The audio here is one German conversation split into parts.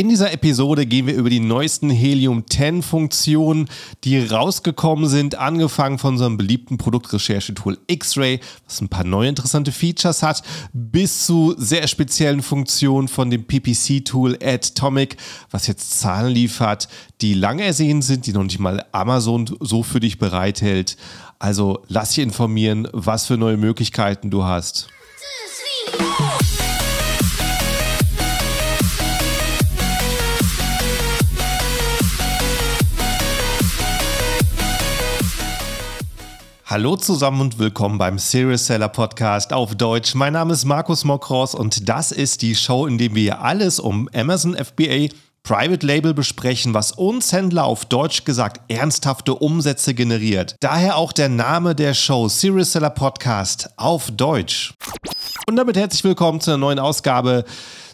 In dieser Episode gehen wir über die neuesten Helium 10 Funktionen, die rausgekommen sind, angefangen von unserem beliebten Produktrecherchetool X-Ray, was ein paar neue interessante Features hat, bis zu sehr speziellen Funktionen von dem PPC-Tool Atomic, was jetzt Zahlen liefert, die lange ersehen sind, die noch nicht mal Amazon so für dich bereithält. Also lass dich informieren, was für neue Möglichkeiten du hast. Hallo zusammen und willkommen beim Serious Seller Podcast auf Deutsch. Mein Name ist Markus Mokros und das ist die Show, in der wir alles um Amazon FBA Private Label besprechen, was uns Händler auf Deutsch gesagt ernsthafte Umsätze generiert. Daher auch der Name der Show Serious Seller Podcast auf Deutsch. Und damit herzlich willkommen zu einer neuen Ausgabe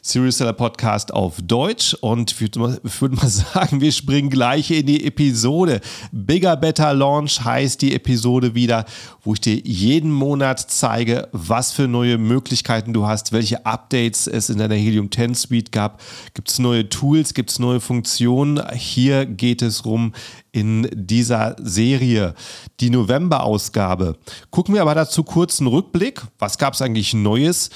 Serious Seller Podcast auf Deutsch und ich würde mal, sagen, wir springen gleich in die Episode. Bigger Better Launch heißt die Episode wieder, wo ich dir jeden Monat zeige, was für neue Möglichkeiten du hast, welche Updates es in deiner Helium 10 Suite gab. Gibt es neue Tools, gibt es neue Funktionen? Hier geht es rum in dieser Serie, die November-Ausgabe. Gucken wir aber dazu kurz einen Rückblick. Was gab es eigentlich Neues?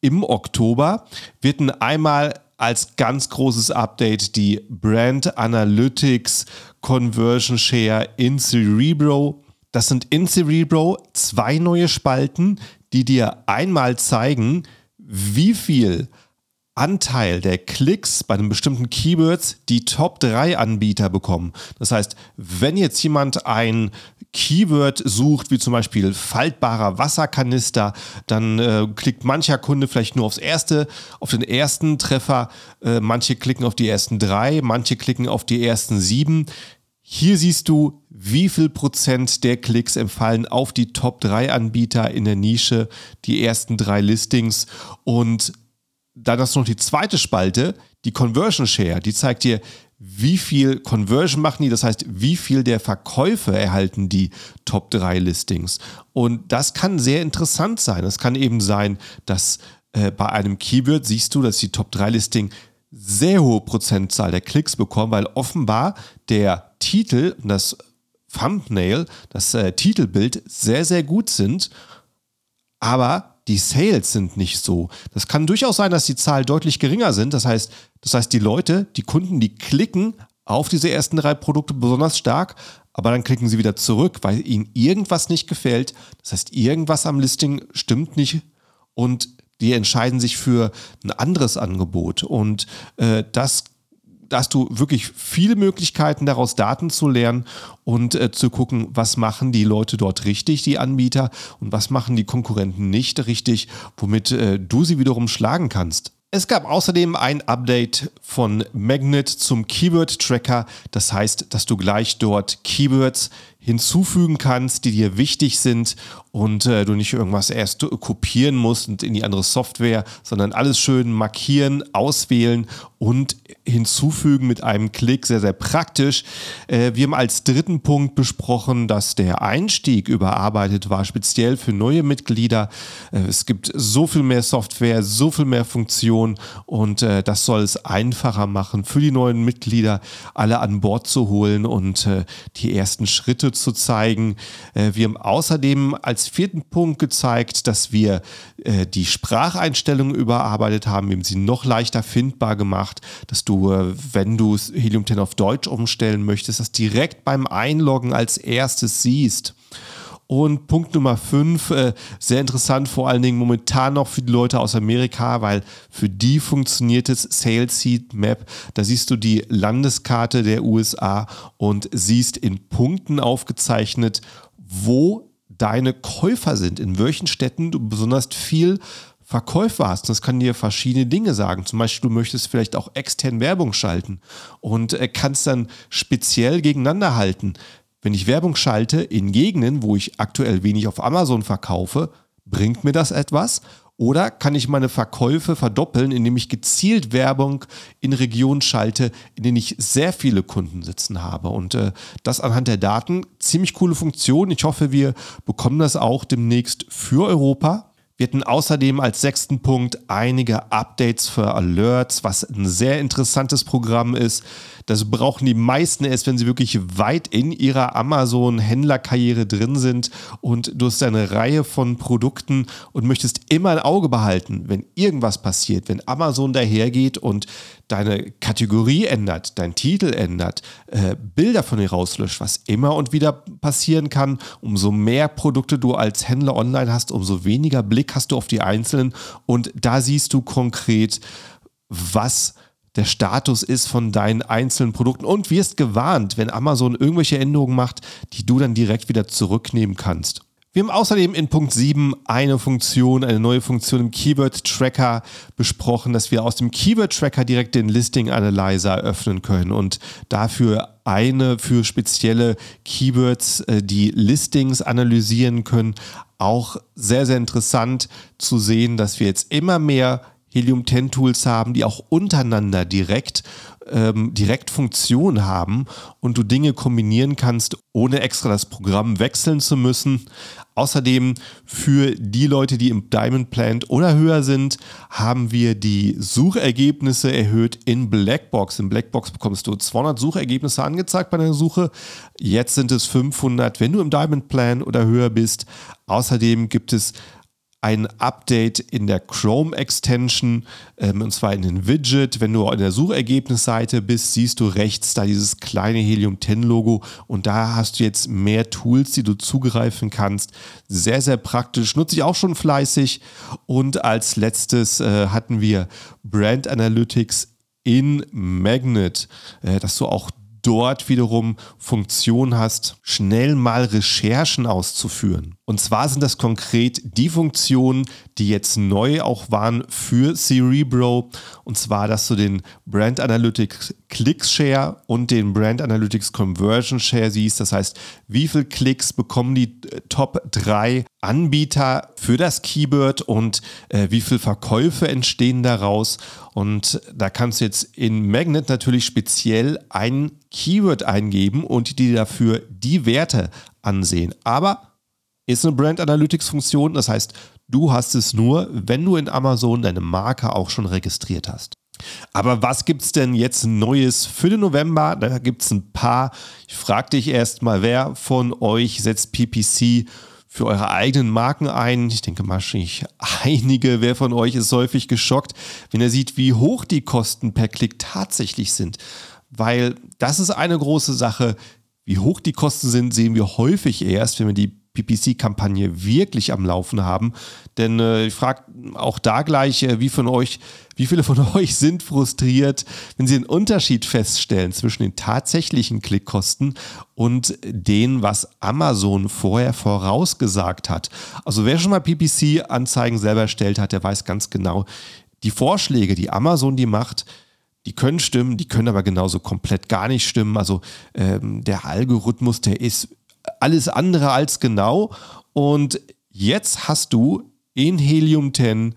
Im Oktober wird einmal als ganz großes Update die Brand Analytics Conversion Share in Cerebro. Das sind in Cerebro zwei neue Spalten, die dir einmal zeigen, wie viel Anteil der Klicks bei einem bestimmten Keywords die Top 3 Anbieter bekommen. Das heißt, wenn jetzt jemand ein Keyword sucht, wie zum Beispiel faltbarer Wasserkanister, dann äh, klickt mancher Kunde vielleicht nur aufs erste, auf den ersten Treffer, äh, manche klicken auf die ersten drei, manche klicken auf die ersten sieben. Hier siehst du, wie viel Prozent der Klicks empfallen auf die Top 3 Anbieter in der Nische, die ersten drei Listings und dann hast du noch die zweite Spalte, die Conversion Share, die zeigt dir, wie viel Conversion machen die, das heißt, wie viel der Verkäufe erhalten die Top 3 Listings. Und das kann sehr interessant sein. Es kann eben sein, dass äh, bei einem Keyword siehst du, dass die Top 3 Listing sehr hohe Prozentzahl der Klicks bekommen, weil offenbar der Titel und das Thumbnail, das äh, Titelbild sehr, sehr gut sind. Aber die Sales sind nicht so. Das kann durchaus sein, dass die Zahlen deutlich geringer sind. Das heißt, das heißt, die Leute, die Kunden, die klicken auf diese ersten drei Produkte besonders stark, aber dann klicken sie wieder zurück, weil ihnen irgendwas nicht gefällt. Das heißt, irgendwas am Listing stimmt nicht und die entscheiden sich für ein anderes Angebot. Und äh, das da hast du wirklich viele Möglichkeiten, daraus Daten zu lernen und äh, zu gucken, was machen die Leute dort richtig, die Anbieter, und was machen die Konkurrenten nicht richtig, womit äh, du sie wiederum schlagen kannst. Es gab außerdem ein Update von Magnet zum Keyword Tracker. Das heißt, dass du gleich dort Keywords hinzufügen kannst, die dir wichtig sind und äh, du nicht irgendwas erst kopieren musst und in die andere Software, sondern alles schön markieren, auswählen und hinzufügen mit einem Klick. Sehr, sehr praktisch. Äh, wir haben als dritten Punkt besprochen, dass der Einstieg überarbeitet war, speziell für neue Mitglieder. Äh, es gibt so viel mehr Software, so viel mehr Funktionen und äh, das soll es einfacher machen für die neuen Mitglieder, alle an Bord zu holen und äh, die ersten Schritte zu zeigen. Äh, wir haben außerdem als vierten Punkt gezeigt, dass wir äh, die Spracheinstellungen überarbeitet haben, eben sie noch leichter findbar gemacht, dass du, äh, wenn du Helium 10 auf Deutsch umstellen möchtest, das direkt beim Einloggen als erstes siehst. Und Punkt Nummer 5, äh, sehr interessant, vor allen Dingen momentan noch für die Leute aus Amerika, weil für die funktioniert es Sales Seed Map. Da siehst du die Landeskarte der USA und siehst in Punkten aufgezeichnet, wo deine Käufer sind, in welchen Städten du besonders viel Verkäufer hast. Das kann dir verschiedene Dinge sagen. Zum Beispiel, du möchtest vielleicht auch extern Werbung schalten und äh, kannst dann speziell gegeneinander halten. Wenn ich Werbung schalte in Gegenden, wo ich aktuell wenig auf Amazon verkaufe, bringt mir das etwas? Oder kann ich meine Verkäufe verdoppeln, indem ich gezielt Werbung in Regionen schalte, in denen ich sehr viele Kunden sitzen habe? Und äh, das anhand der Daten, ziemlich coole Funktion. Ich hoffe, wir bekommen das auch demnächst für Europa. Wir hatten außerdem als sechsten Punkt einige Updates für Alerts, was ein sehr interessantes Programm ist. Das brauchen die meisten erst, wenn sie wirklich weit in ihrer Amazon-Händlerkarriere drin sind und du hast eine Reihe von Produkten und möchtest immer ein Auge behalten, wenn irgendwas passiert, wenn Amazon dahergeht und deine Kategorie ändert, dein Titel ändert, äh, Bilder von dir rauslöscht, was immer und wieder passieren kann. Umso mehr Produkte du als Händler online hast, umso weniger Blick hast du auf die einzelnen und da siehst du konkret, was der Status ist von deinen einzelnen Produkten und wirst gewarnt, wenn Amazon irgendwelche Änderungen macht, die du dann direkt wieder zurücknehmen kannst. Wir haben außerdem in Punkt 7 eine Funktion, eine neue Funktion im Keyword Tracker besprochen, dass wir aus dem Keyword Tracker direkt den Listing Analyzer öffnen können und dafür eine für spezielle Keywords, äh, die Listings analysieren können. Auch sehr, sehr interessant zu sehen, dass wir jetzt immer mehr Helium-10-Tools haben, die auch untereinander direkt, ähm, direkt Funktion haben und du Dinge kombinieren kannst, ohne extra das Programm wechseln zu müssen. Außerdem für die Leute, die im Diamond Plant oder höher sind, haben wir die Suchergebnisse erhöht in Blackbox. In Blackbox bekommst du 200 Suchergebnisse angezeigt bei deiner Suche. Jetzt sind es 500, wenn du im Diamond Plan oder höher bist. Außerdem gibt es ein Update in der Chrome Extension, ähm, und zwar in den Widget. Wenn du in der Suchergebnisseite bist, siehst du rechts da dieses kleine Helium 10 Logo und da hast du jetzt mehr Tools, die du zugreifen kannst. Sehr, sehr praktisch, nutze ich auch schon fleißig. Und als letztes äh, hatten wir Brand Analytics in Magnet, äh, dass du auch dort wiederum Funktion hast, schnell mal Recherchen auszuführen. Und zwar sind das konkret die Funktionen, die jetzt neu auch waren für Cerebro. Und zwar, dass du den Brand Analytics Clicks Share und den Brand Analytics Conversion Share siehst. Das heißt, wie viele Klicks bekommen die äh, Top 3 Anbieter für das Keyword und äh, wie viele Verkäufe entstehen daraus. Und da kannst du jetzt in Magnet natürlich speziell ein Keyword eingeben und dir dafür die Werte ansehen. Aber ist eine Brand Analytics Funktion, das heißt, du hast es nur, wenn du in Amazon deine Marke auch schon registriert hast. Aber was gibt es denn jetzt Neues für den November? Da gibt es ein paar. Ich frage dich erstmal, wer von euch setzt PPC für eure eigenen Marken ein. Ich denke wahrscheinlich einige. Wer von euch ist häufig geschockt, wenn er sieht, wie hoch die Kosten per Klick tatsächlich sind. Weil das ist eine große Sache. Wie hoch die Kosten sind, sehen wir häufig erst, wenn wir die PPC-Kampagne wirklich am Laufen haben. Denn äh, ich frage auch da gleich, äh, wie von euch, wie viele von euch sind frustriert, wenn sie einen Unterschied feststellen zwischen den tatsächlichen Klickkosten und den, was Amazon vorher vorausgesagt hat. Also wer schon mal PPC-Anzeigen selber erstellt hat, der weiß ganz genau, die Vorschläge, die Amazon die macht, die können stimmen, die können aber genauso komplett gar nicht stimmen. Also ähm, der Algorithmus, der ist alles andere als genau. Und jetzt hast du in Helium 10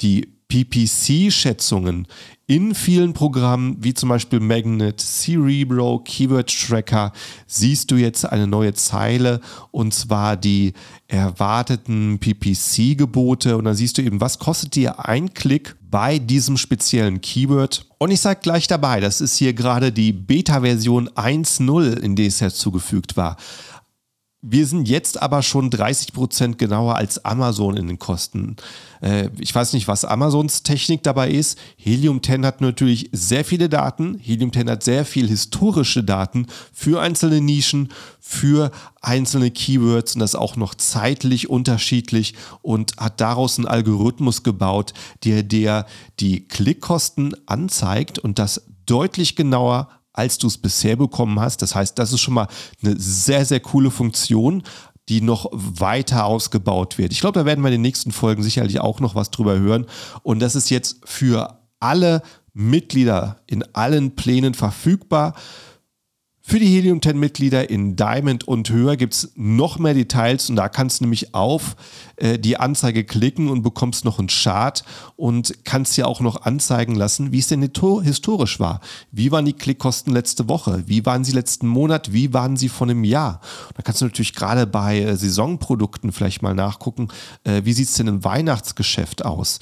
die PPC-Schätzungen in vielen Programmen, wie zum Beispiel Magnet, Cerebro, Keyword Tracker, siehst du jetzt eine neue Zeile und zwar die erwarteten PPC-Gebote und dann siehst du eben, was kostet dir ein Klick bei diesem speziellen Keyword. Und ich sage gleich dabei, das ist hier gerade die Beta-Version 1.0, in der es hinzugefügt war. Wir sind jetzt aber schon 30 Prozent genauer als Amazon in den Kosten. Äh, ich weiß nicht, was Amazons Technik dabei ist. Helium 10 hat natürlich sehr viele Daten. Helium 10 hat sehr viel historische Daten für einzelne Nischen, für einzelne Keywords und das auch noch zeitlich unterschiedlich und hat daraus einen Algorithmus gebaut, der der die Klickkosten anzeigt und das deutlich genauer als du es bisher bekommen hast. Das heißt, das ist schon mal eine sehr, sehr coole Funktion, die noch weiter ausgebaut wird. Ich glaube, da werden wir in den nächsten Folgen sicherlich auch noch was drüber hören. Und das ist jetzt für alle Mitglieder in allen Plänen verfügbar. Für die Helium 10 Mitglieder in Diamond und höher gibt es noch mehr Details und da kannst du nämlich auf äh, die Anzeige klicken und bekommst noch einen Chart und kannst dir auch noch anzeigen lassen, wie es denn historisch war. Wie waren die Klickkosten letzte Woche? Wie waren sie letzten Monat? Wie waren sie von einem Jahr? Da kannst du natürlich gerade bei äh, Saisonprodukten vielleicht mal nachgucken, äh, wie sieht es denn im Weihnachtsgeschäft aus?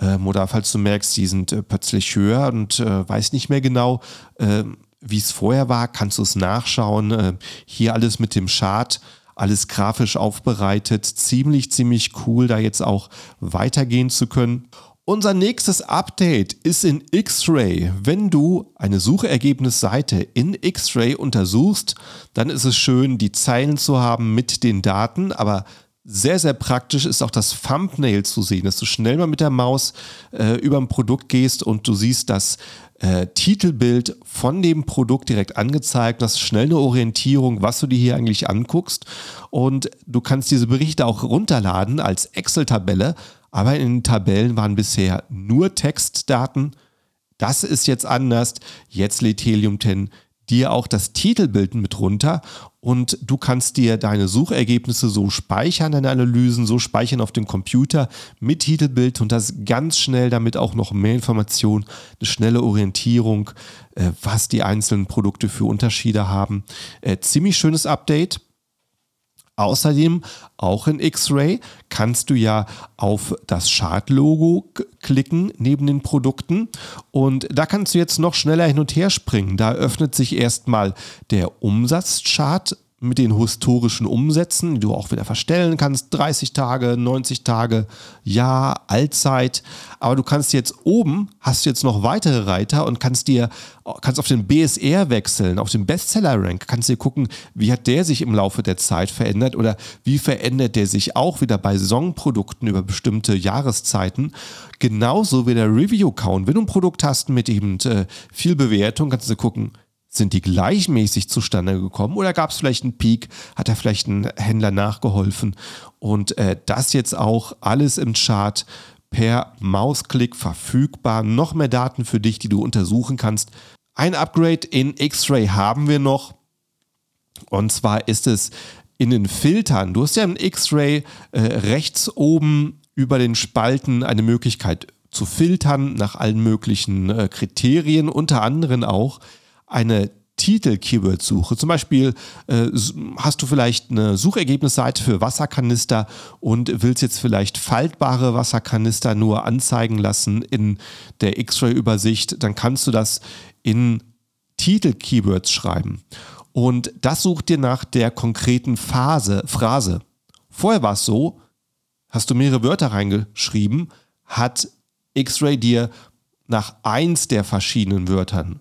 Ähm, oder falls du merkst, die sind äh, plötzlich höher und äh, weiß nicht mehr genau, ähm, wie es vorher war, kannst du es nachschauen. Äh, hier alles mit dem Chart, alles grafisch aufbereitet. Ziemlich, ziemlich cool, da jetzt auch weitergehen zu können. Unser nächstes Update ist in X-Ray. Wenn du eine Suchergebnisseite in X-Ray untersuchst, dann ist es schön, die Zeilen zu haben mit den Daten, aber sehr, sehr praktisch ist auch das Thumbnail zu sehen, dass du schnell mal mit der Maus äh, über ein Produkt gehst und du siehst das äh, Titelbild von dem Produkt direkt angezeigt, das ist schnell eine Orientierung, was du dir hier eigentlich anguckst und du kannst diese Berichte auch runterladen als Excel-Tabelle, aber in den Tabellen waren bisher nur Textdaten. Das ist jetzt anders. Jetzt lädt Helium 10 dir auch das Titelbild mit runter und du kannst dir deine Suchergebnisse so speichern, deine Analysen so speichern auf dem Computer mit Titelbild und das ganz schnell damit auch noch mehr Informationen, eine schnelle Orientierung, äh, was die einzelnen Produkte für Unterschiede haben. Äh, ziemlich schönes Update. Außerdem, auch in X-Ray, kannst du ja auf das Chart-Logo klicken neben den Produkten und da kannst du jetzt noch schneller hin und her springen. Da öffnet sich erstmal der Umsatzchart mit den historischen Umsätzen, die du auch wieder verstellen kannst, 30 Tage, 90 Tage, Jahr, Allzeit. Aber du kannst jetzt oben, hast du jetzt noch weitere Reiter und kannst dir, kannst auf den BSR wechseln, auf den Bestseller-Rank, kannst dir gucken, wie hat der sich im Laufe der Zeit verändert oder wie verändert der sich auch wieder bei Saisonprodukten über bestimmte Jahreszeiten. Genauso wie der Review-Count. Wenn du ein Produkt hast mit eben äh, viel Bewertung, kannst du gucken, sind die gleichmäßig zustande gekommen oder gab es vielleicht einen Peak? Hat da vielleicht ein Händler nachgeholfen? Und äh, das jetzt auch alles im Chart per Mausklick verfügbar. Noch mehr Daten für dich, die du untersuchen kannst. Ein Upgrade in X-Ray haben wir noch. Und zwar ist es in den Filtern. Du hast ja im X-Ray äh, rechts oben über den Spalten eine Möglichkeit zu filtern nach allen möglichen äh, Kriterien, unter anderem auch eine Titel-Keyword-Suche. Zum Beispiel äh, hast du vielleicht eine Suchergebnisseite für Wasserkanister und willst jetzt vielleicht faltbare Wasserkanister nur anzeigen lassen in der X-Ray-Übersicht, dann kannst du das in Titel-Keywords schreiben. Und das sucht dir nach der konkreten Phase, Phrase. Vorher war es so, hast du mehrere Wörter reingeschrieben, hat X-Ray dir nach eins der verschiedenen Wörtern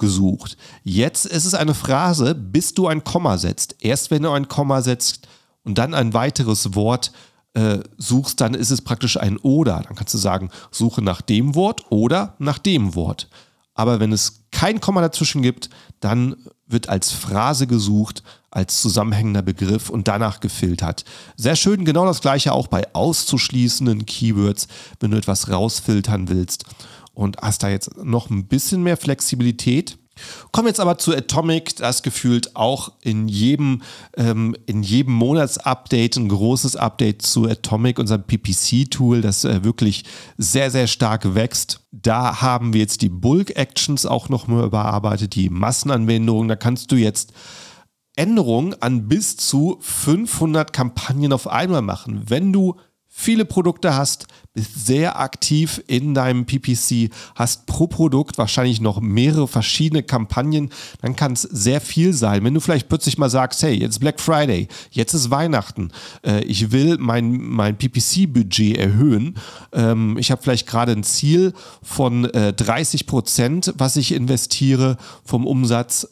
gesucht. Jetzt ist es eine Phrase, bis du ein Komma setzt. Erst wenn du ein Komma setzt und dann ein weiteres Wort äh, suchst, dann ist es praktisch ein Oder. Dann kannst du sagen, suche nach dem Wort oder nach dem Wort. Aber wenn es kein Komma dazwischen gibt, dann wird als Phrase gesucht, als zusammenhängender Begriff und danach gefiltert. Sehr schön, genau das gleiche auch bei auszuschließenden Keywords, wenn du etwas rausfiltern willst und hast da jetzt noch ein bisschen mehr Flexibilität. Kommen jetzt aber zu Atomic, das gefühlt auch in jedem, ähm, in jedem Monatsupdate ein großes Update zu Atomic, unserem PPC-Tool, das äh, wirklich sehr, sehr stark wächst. Da haben wir jetzt die Bulk-Actions auch nochmal überarbeitet, die Massenanwendungen. Da kannst du jetzt Änderungen an bis zu 500 Kampagnen auf einmal machen. Wenn du viele Produkte hast, bist sehr aktiv in deinem PPC, hast pro Produkt wahrscheinlich noch mehrere verschiedene Kampagnen, dann kann es sehr viel sein. Wenn du vielleicht plötzlich mal sagst, hey, jetzt Black Friday, jetzt ist Weihnachten, äh, ich will mein, mein PPC-Budget erhöhen, ähm, ich habe vielleicht gerade ein Ziel von äh, 30 Prozent, was ich investiere vom Umsatz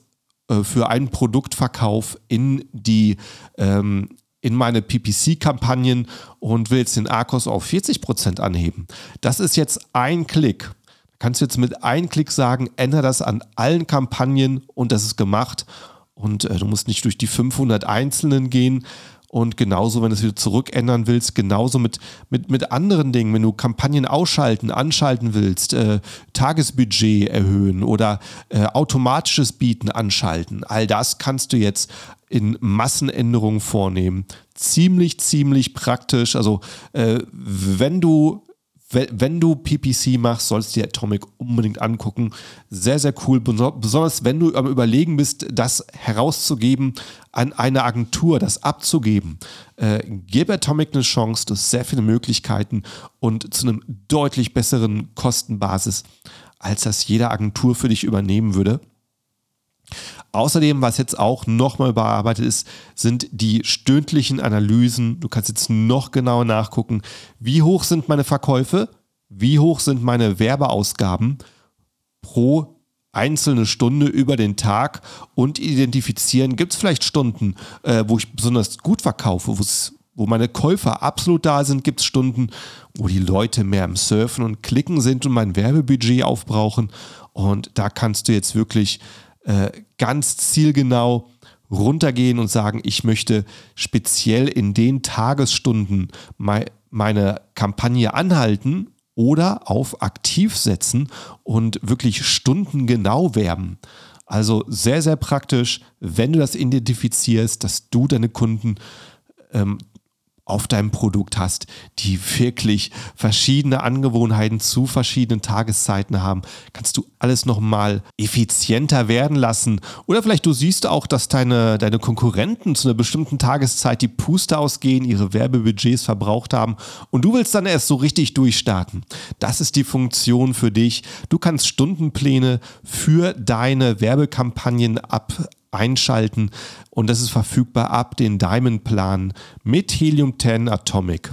äh, für einen Produktverkauf in die ähm, in meine PPC-Kampagnen und will jetzt den Arcos auf 40% anheben. Das ist jetzt ein Klick. Kannst du jetzt mit einem Klick sagen, ändere das an allen Kampagnen und das ist gemacht. Und äh, du musst nicht durch die 500 einzelnen gehen Und genauso, wenn du es wieder zurückändern willst, genauso mit, mit, mit anderen Dingen, wenn du Kampagnen ausschalten, anschalten willst, äh, Tagesbudget erhöhen oder äh, automatisches Bieten anschalten. All das kannst du jetzt in Massenänderungen vornehmen. Ziemlich, ziemlich praktisch. Also äh, wenn du wenn du PPC machst, sollst du dir Atomic unbedingt angucken. Sehr, sehr cool. Besonders wenn du am Überlegen bist, das herauszugeben an eine Agentur, das abzugeben. Äh, gib Atomic eine Chance, du hast sehr viele Möglichkeiten und zu einem deutlich besseren Kostenbasis, als das jede Agentur für dich übernehmen würde. Außerdem, was jetzt auch nochmal bearbeitet ist, sind die stündlichen Analysen. Du kannst jetzt noch genauer nachgucken, wie hoch sind meine Verkäufe, wie hoch sind meine Werbeausgaben pro einzelne Stunde über den Tag und identifizieren, gibt es vielleicht Stunden, äh, wo ich besonders gut verkaufe, wo meine Käufer absolut da sind, gibt es Stunden, wo die Leute mehr am Surfen und Klicken sind und mein Werbebudget aufbrauchen. Und da kannst du jetzt wirklich äh, ganz zielgenau runtergehen und sagen, ich möchte speziell in den Tagesstunden meine Kampagne anhalten oder auf aktiv setzen und wirklich stundengenau werben. Also sehr, sehr praktisch, wenn du das identifizierst, dass du deine Kunden ähm, auf deinem Produkt hast, die wirklich verschiedene Angewohnheiten zu verschiedenen Tageszeiten haben, kannst du alles nochmal effizienter werden lassen. Oder vielleicht du siehst auch, dass deine, deine Konkurrenten zu einer bestimmten Tageszeit die Puste ausgehen, ihre Werbebudgets verbraucht haben und du willst dann erst so richtig durchstarten. Das ist die Funktion für dich. Du kannst Stundenpläne für deine Werbekampagnen ab, einschalten und das ist verfügbar ab den Diamond-Plan mit Helium 10 Atomic.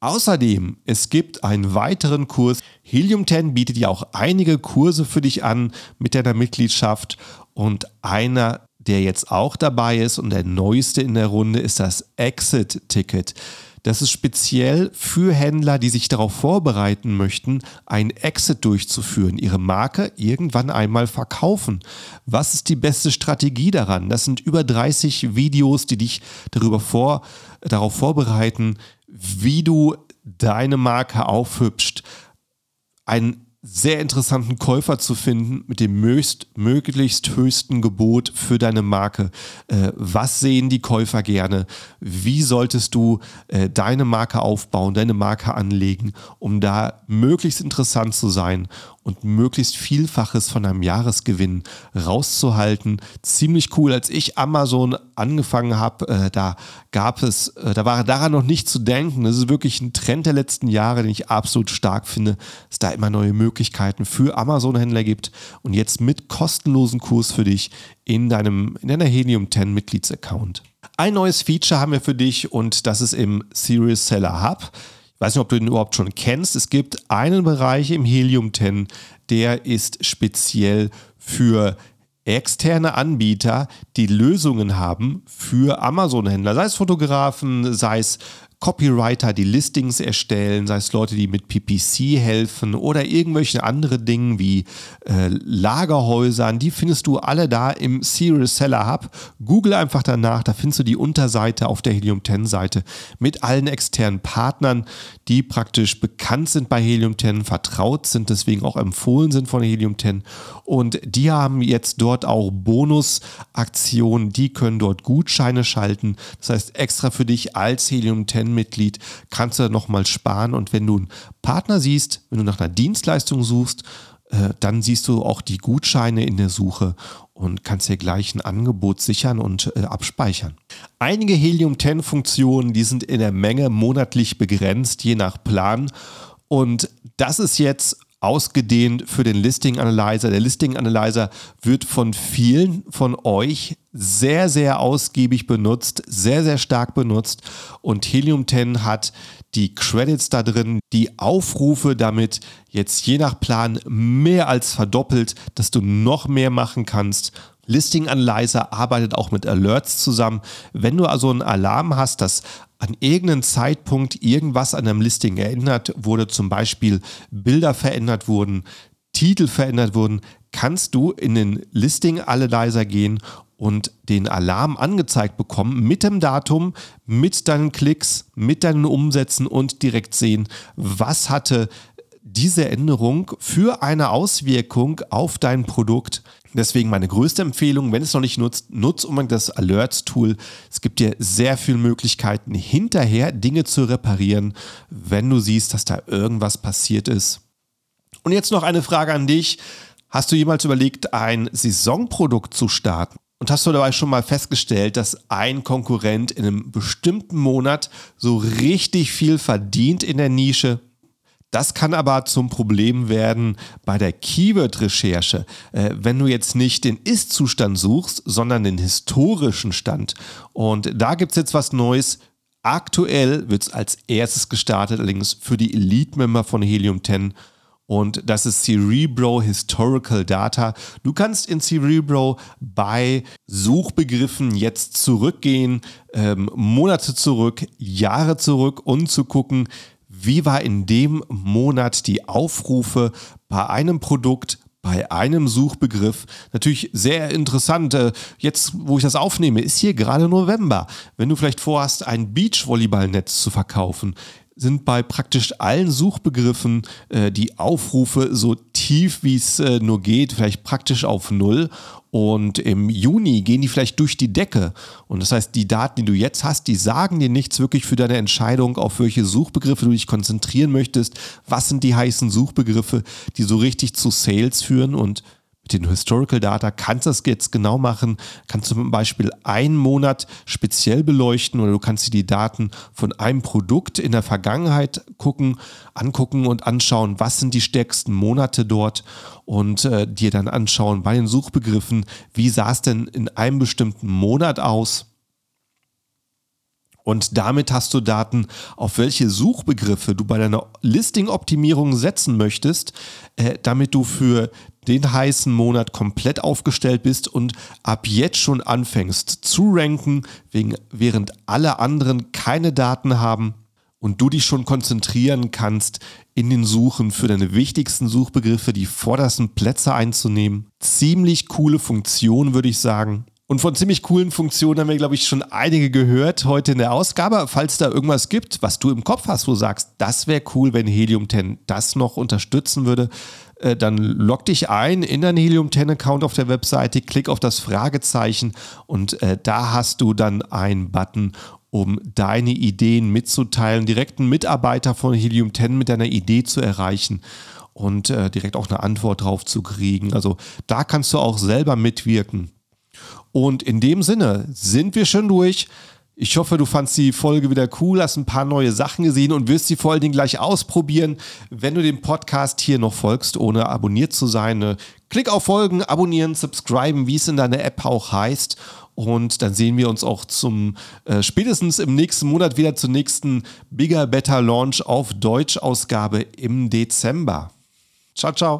Außerdem, es gibt einen weiteren Kurs. Helium 10 bietet ja auch einige Kurse für dich an mit deiner Mitgliedschaft und einer der jetzt auch dabei ist und der neueste in der Runde ist das Exit-Ticket. Das ist speziell für Händler, die sich darauf vorbereiten möchten, ein Exit durchzuführen, ihre Marke irgendwann einmal verkaufen. Was ist die beste Strategie daran? Das sind über 30 Videos, die dich darüber vor, darauf vorbereiten, wie du deine Marke aufhübscht, ein sehr interessanten Käufer zu finden mit dem möglichst, möglichst höchsten Gebot für deine Marke. Äh, was sehen die Käufer gerne? Wie solltest du äh, deine Marke aufbauen, deine Marke anlegen, um da möglichst interessant zu sein und möglichst Vielfaches von einem Jahresgewinn rauszuhalten. Ziemlich cool. Als ich Amazon angefangen habe, äh, da gab es, äh, da war daran noch nicht zu denken. Das ist wirklich ein Trend der letzten Jahre, den ich absolut stark finde, dass da immer neue Möglichkeiten für Amazon-Händler gibt und jetzt mit kostenlosen Kurs für dich in deinem, in deiner Helium 10 Mitgliedsaccount. Ein neues Feature haben wir für dich und das ist im Serious Seller Hub. Ich weiß nicht, ob du den überhaupt schon kennst. Es gibt einen Bereich im Helium 10, der ist speziell für externe Anbieter, die Lösungen haben für Amazon-Händler, sei es Fotografen, sei es Copywriter, die Listings erstellen, sei es Leute, die mit PPC helfen oder irgendwelchen anderen Dingen wie äh, Lagerhäusern, die findest du alle da im Serial Seller Hub. Google einfach danach, da findest du die Unterseite auf der Helium 10 Seite mit allen externen Partnern, die praktisch bekannt sind bei Helium 10, vertraut sind, deswegen auch empfohlen sind von Helium 10 und die haben jetzt dort auch Bonusaktionen, die können dort Gutscheine schalten. Das heißt, extra für dich als Helium 10 Mitglied kannst du nochmal sparen. Und wenn du einen Partner siehst, wenn du nach einer Dienstleistung suchst, äh, dann siehst du auch die Gutscheine in der Suche und kannst dir gleich ein Angebot sichern und äh, abspeichern. Einige Helium-10-Funktionen, die sind in der Menge monatlich begrenzt, je nach Plan. Und das ist jetzt ausgedehnt für den Listing Analyzer. Der Listing Analyzer wird von vielen von euch sehr, sehr ausgiebig benutzt, sehr, sehr stark benutzt und Helium 10 hat die Credits da drin, die Aufrufe damit jetzt je nach Plan mehr als verdoppelt, dass du noch mehr machen kannst Listing Analyzer arbeitet auch mit Alerts zusammen. Wenn du also einen Alarm hast, dass an irgendeinem Zeitpunkt irgendwas an einem Listing geändert wurde, zum Beispiel Bilder verändert wurden, Titel verändert wurden, kannst du in den Listing Analyzer gehen und den Alarm angezeigt bekommen mit dem Datum, mit deinen Klicks, mit deinen Umsätzen und direkt sehen, was hatte diese Änderung für eine Auswirkung auf dein Produkt. Deswegen meine größte Empfehlung, wenn es noch nicht nutzt, nutzt unbedingt das Alerts-Tool. Es gibt dir sehr viele Möglichkeiten, hinterher Dinge zu reparieren, wenn du siehst, dass da irgendwas passiert ist. Und jetzt noch eine Frage an dich. Hast du jemals überlegt, ein Saisonprodukt zu starten? Und hast du dabei schon mal festgestellt, dass ein Konkurrent in einem bestimmten Monat so richtig viel verdient in der Nische? Das kann aber zum Problem werden bei der Keyword-Recherche, äh, wenn du jetzt nicht den Ist-Zustand suchst, sondern den historischen Stand. Und da gibt es jetzt was Neues. Aktuell wird es als erstes gestartet, allerdings für die Elite-Member von Helium 10 und das ist Cerebro Historical Data. Du kannst in Cerebro bei Suchbegriffen jetzt zurückgehen, ähm, Monate zurück, Jahre zurück und zu gucken, wie war in dem Monat die Aufrufe bei einem Produkt, bei einem Suchbegriff. Natürlich sehr interessant. Jetzt, wo ich das aufnehme, ist hier gerade November. Wenn du vielleicht vorhast, ein Beachvolleyballnetz zu verkaufen, sind bei praktisch allen Suchbegriffen äh, die Aufrufe so tief, wie es äh, nur geht, vielleicht praktisch auf Null. Und im Juni gehen die vielleicht durch die Decke. Und das heißt, die Daten, die du jetzt hast, die sagen dir nichts wirklich für deine Entscheidung, auf welche Suchbegriffe du dich konzentrieren möchtest. Was sind die heißen Suchbegriffe, die so richtig zu Sales führen? Und mit den Historical Data kannst du das jetzt genau machen. Kannst du zum Beispiel einen Monat speziell beleuchten oder du kannst dir die Daten von einem Produkt in der Vergangenheit gucken, angucken und anschauen, was sind die stärksten Monate dort und äh, dir dann anschauen bei den Suchbegriffen, wie sah es denn in einem bestimmten Monat aus und damit hast du Daten, auf welche Suchbegriffe du bei deiner Listing-Optimierung setzen möchtest, äh, damit du für den heißen Monat komplett aufgestellt bist und ab jetzt schon anfängst zu ranken, wegen, während alle anderen keine Daten haben und du dich schon konzentrieren kannst, in den Suchen für deine wichtigsten Suchbegriffe die vordersten Plätze einzunehmen. Ziemlich coole Funktion, würde ich sagen. Und von ziemlich coolen Funktionen haben wir, glaube ich, schon einige gehört heute in der Ausgabe. Falls da irgendwas gibt, was du im Kopf hast, wo du sagst, das wäre cool, wenn Helium 10 das noch unterstützen würde, äh, dann log dich ein in deinen Helium 10 Account auf der Webseite, klick auf das Fragezeichen und äh, da hast du dann einen Button, um deine Ideen mitzuteilen, direkt einen Mitarbeiter von Helium 10 mit deiner Idee zu erreichen und äh, direkt auch eine Antwort drauf zu kriegen. Also da kannst du auch selber mitwirken. Und in dem Sinne sind wir schon durch. Ich hoffe, du fandst die Folge wieder cool, hast ein paar neue Sachen gesehen und wirst sie vor allen Dingen gleich ausprobieren. Wenn du dem Podcast hier noch folgst, ohne abonniert zu sein, ne, klick auf Folgen, abonnieren, subscriben, wie es in deiner App auch heißt. Und dann sehen wir uns auch zum äh, spätestens im nächsten Monat wieder zur nächsten Bigger Better Launch auf Deutsch-Ausgabe im Dezember. Ciao, ciao.